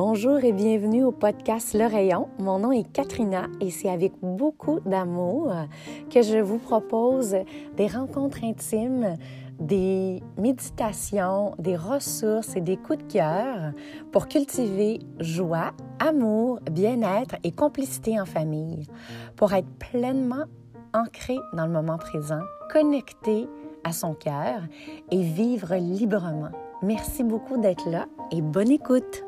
Bonjour et bienvenue au podcast Le Rayon. Mon nom est Katrina et c'est avec beaucoup d'amour que je vous propose des rencontres intimes, des méditations, des ressources et des coups de cœur pour cultiver joie, amour, bien-être et complicité en famille, pour être pleinement ancré dans le moment présent, connecté à son cœur et vivre librement. Merci beaucoup d'être là et bonne écoute.